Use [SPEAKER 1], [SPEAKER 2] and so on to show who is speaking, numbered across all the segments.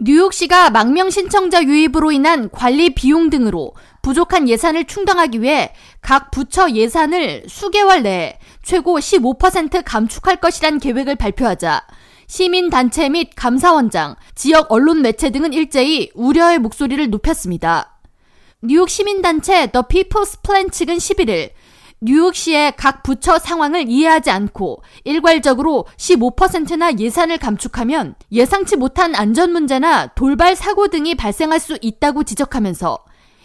[SPEAKER 1] 뉴욕시가 망명 신청자 유입으로 인한 관리 비용 등으로 부족한 예산을 충당하기 위해 각 부처 예산을 수개월 내에 최고 15% 감축할 것이란 계획을 발표하자 시민단체 및 감사원장, 지역 언론 매체 등은 일제히 우려의 목소리를 높였습니다. 뉴욕 시민단체 The People's Plan 측은 11일 뉴욕시의 각 부처 상황을 이해하지 않고 일괄적으로 15%나 예산을 감축하면 예상치 못한 안전 문제나 돌발 사고 등이 발생할 수 있다고 지적하면서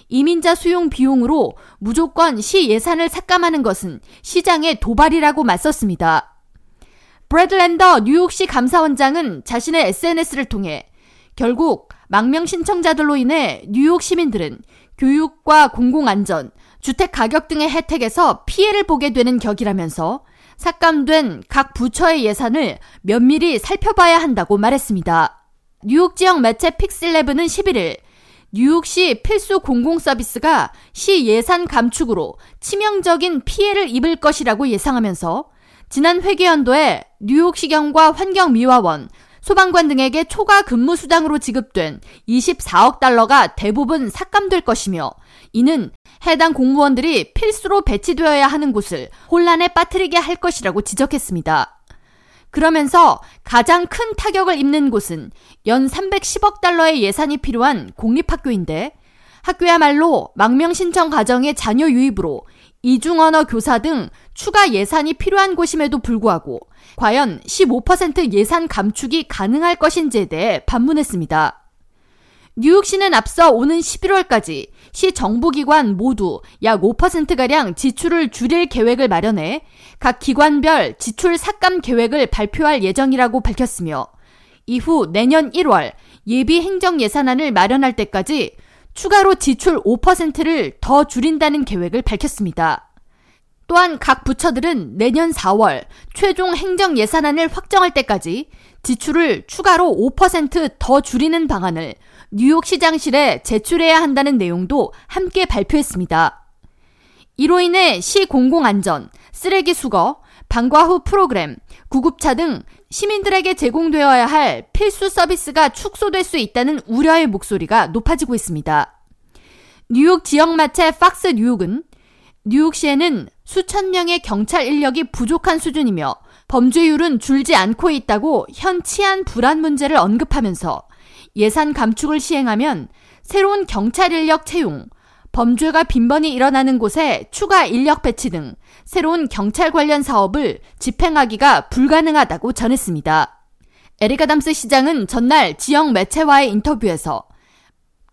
[SPEAKER 1] 이민자 수용 비용으로 무조건 시 예산을 삭감하는 것은 시장의 도발이라고 맞섰습니다. 브래드랜더 뉴욕시 감사원장은 자신의 SNS를 통해 결국 망명 신청자들로 인해 뉴욕 시민들은 교육과 공공안전, 주택 가격 등의 혜택에서 피해를 보게 되는 격이라면서 삭감된 각 부처의 예산을 면밀히 살펴봐야 한다고 말했습니다. 뉴욕 지역 매체 픽스11은 11일 뉴욕시 필수 공공 서비스가 시 예산 감축으로 치명적인 피해를 입을 것이라고 예상하면서 지난 회계연도에 뉴욕시경과 환경미화원, 소방관 등에게 초과 근무 수당으로 지급된 24억 달러가 대부분 삭감될 것이며 이는 해당 공무원들이 필수로 배치되어야 하는 곳을 혼란에 빠뜨리게 할 것이라고 지적했습니다. 그러면서 가장 큰 타격을 입는 곳은 연 310억 달러의 예산이 필요한 공립학교인데 학교야말로 망명 신청 가정의 자녀 유입으로 이중언어 교사 등 추가 예산이 필요한 곳임에도 불구하고 과연 15% 예산 감축이 가능할 것인지에 대해 반문했습니다. 뉴욕시는 앞서 오는 11월까지 시 정부기관 모두 약 5%가량 지출을 줄일 계획을 마련해 각 기관별 지출 삭감 계획을 발표할 예정이라고 밝혔으며 이후 내년 1월 예비 행정 예산안을 마련할 때까지 추가로 지출 5%를 더 줄인다는 계획을 밝혔습니다. 또한 각 부처들은 내년 4월 최종 행정 예산안을 확정할 때까지 지출을 추가로 5%더 줄이는 방안을 뉴욕 시장실에 제출해야 한다는 내용도 함께 발표했습니다. 이로 인해 시 공공안전, 쓰레기 수거, 방과 후 프로그램, 구급차 등 시민들에게 제공되어야 할 필수 서비스가 축소될 수 있다는 우려의 목소리가 높아지고 있습니다. 뉴욕 지역 마체 팍스 뉴욕은 뉴욕시에는 수천 명의 경찰 인력이 부족한 수준이며 범죄율은 줄지 않고 있다고 현 치안 불안 문제를 언급하면서 예산 감축을 시행하면 새로운 경찰 인력 채용, 범죄가 빈번히 일어나는 곳에 추가 인력 배치 등 새로운 경찰 관련 사업을 집행하기가 불가능하다고 전했습니다. 에릭 아담스 시장은 전날 지역 매체와의 인터뷰에서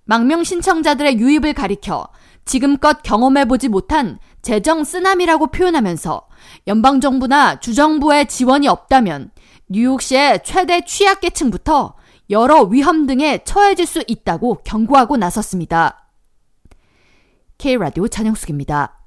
[SPEAKER 1] 망명 신청자들의 유입을 가리켜 지금껏 경험해보지 못한 재정 쓰나미라고 표현하면서 연방정부나 주정부의 지원이 없다면 뉴욕시의 최대 취약계층부터 여러 위험 등에 처해질 수 있다고 경고하고 나섰습니다. K라디오 전영숙입니다.